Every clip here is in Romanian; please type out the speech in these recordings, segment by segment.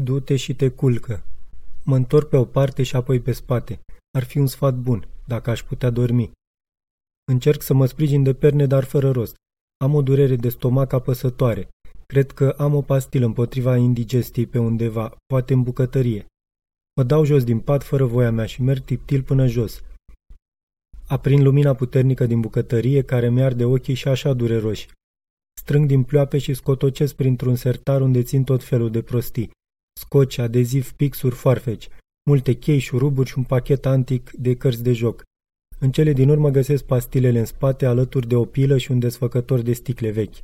Du-te și te culcă. Mă întorc pe o parte și apoi pe spate. Ar fi un sfat bun, dacă aș putea dormi. Încerc să mă sprijin de perne, dar fără rost. Am o durere de stomac apăsătoare. Cred că am o pastilă împotriva indigestiei pe undeva, poate în bucătărie. Mă dau jos din pat fără voia mea și merg tiptil până jos. Aprind lumina puternică din bucătărie care mi-arde ochii și așa dureroși. Strâng din ploape și scotocesc printr-un sertar unde țin tot felul de prostii. Scoci, adeziv, pixuri, foarfeci, multe chei, șuruburi și un pachet antic de cărți de joc. În cele din urmă găsesc pastilele în spate alături de o pilă și un desfăcător de sticle vechi.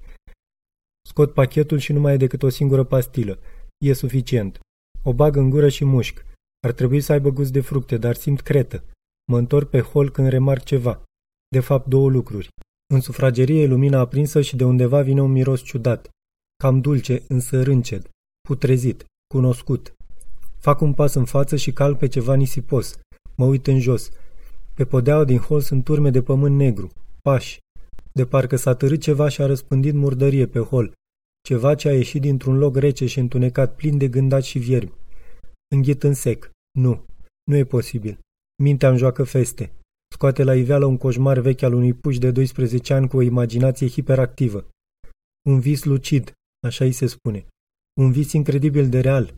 Scot pachetul și nu mai e decât o singură pastilă. E suficient. O bag în gură și mușc. Ar trebui să aibă gust de fructe, dar simt cretă. Mă întorc pe hol când remarc ceva. De fapt, două lucruri. În sufragerie e lumina aprinsă și de undeva vine un miros ciudat. Cam dulce, însă rânced. Putrezit. Cunoscut. Fac un pas în față și calc pe ceva nisipos. Mă uit în jos. Pe podeaua din hol sunt turme de pământ negru. Pași. De parcă s-a târât ceva și a răspândit murdărie pe hol. Ceva ce a ieșit dintr-un loc rece și întunecat, plin de gândaci și viermi. Înghit în sec. Nu. Nu e posibil. Mintea îmi joacă feste. Scoate la iveală un coșmar vechi al unui puș de 12 ani cu o imaginație hiperactivă. Un vis lucid, așa îi se spune. Un vis incredibil de real.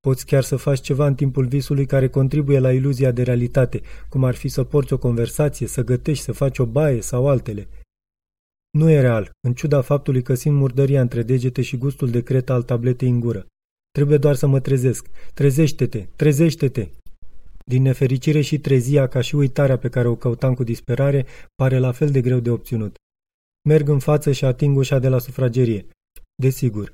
Poți chiar să faci ceva în timpul visului care contribuie la iluzia de realitate, cum ar fi să porți o conversație, să gătești, să faci o baie sau altele. Nu e real, în ciuda faptului că simt murdăria între degete și gustul de cretă al tabletei în gură. Trebuie doar să mă trezesc. Trezește-te, trezește-te! Din nefericire și trezia, ca și uitarea pe care o căutam cu disperare, pare la fel de greu de obținut. Merg în față și ating ușa de la sufragerie. Desigur,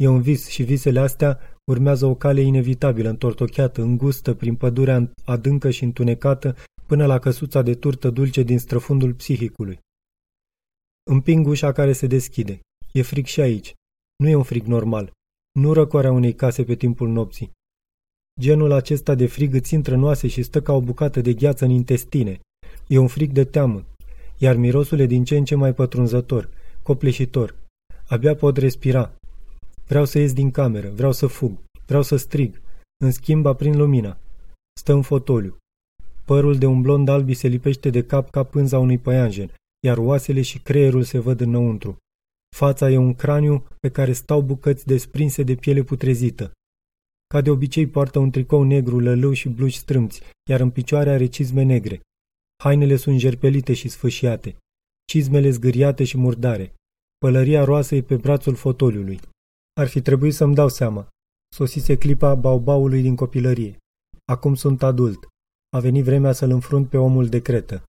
e un vis și visele astea urmează o cale inevitabilă, întortocheată, îngustă, prin pădurea adâncă și întunecată, până la căsuța de turtă dulce din străfundul psihicului. Împing ușa care se deschide. E frig și aici. Nu e un frig normal. Nu răcoarea unei case pe timpul nopții. Genul acesta de frig îți intră în oase și stă ca o bucată de gheață în intestine. E un frig de teamă, iar mirosul e din ce în ce mai pătrunzător, copleșitor. Abia pot respira. Vreau să ies din cameră, vreau să fug, vreau să strig. În schimb, aprind lumina. Stă în fotoliu. Părul de un blond albi se lipește de cap ca pânza unui păianjen, iar oasele și creierul se văd înăuntru. Fața e un craniu pe care stau bucăți desprinse de piele putrezită. Ca de obicei poartă un tricou negru, lălău și blugi strâmți, iar în picioare are cizme negre. Hainele sunt jerpelite și sfâșiate, cizmele zgâriate și murdare. Pălăria roasă e pe brațul fotoliului. Ar fi trebuit să-mi dau seama. Sosise clipa baubaului din copilărie. Acum sunt adult. A venit vremea să-l înfrunt pe omul de cretă.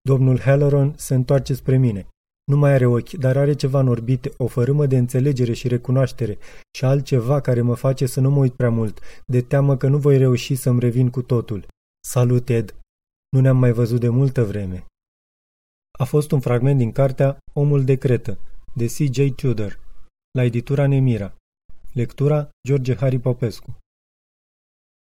Domnul Halloran se întoarce spre mine. Nu mai are ochi, dar are ceva în orbite, o fărâmă de înțelegere și recunoaștere și altceva care mă face să nu mă uit prea mult, de teamă că nu voi reuși să-mi revin cu totul. Salut, Ed! Nu ne-am mai văzut de multă vreme. A fost un fragment din cartea Omul de Cretă, de C.J. Tudor, la editura Nemira. Lectura George Harry Popescu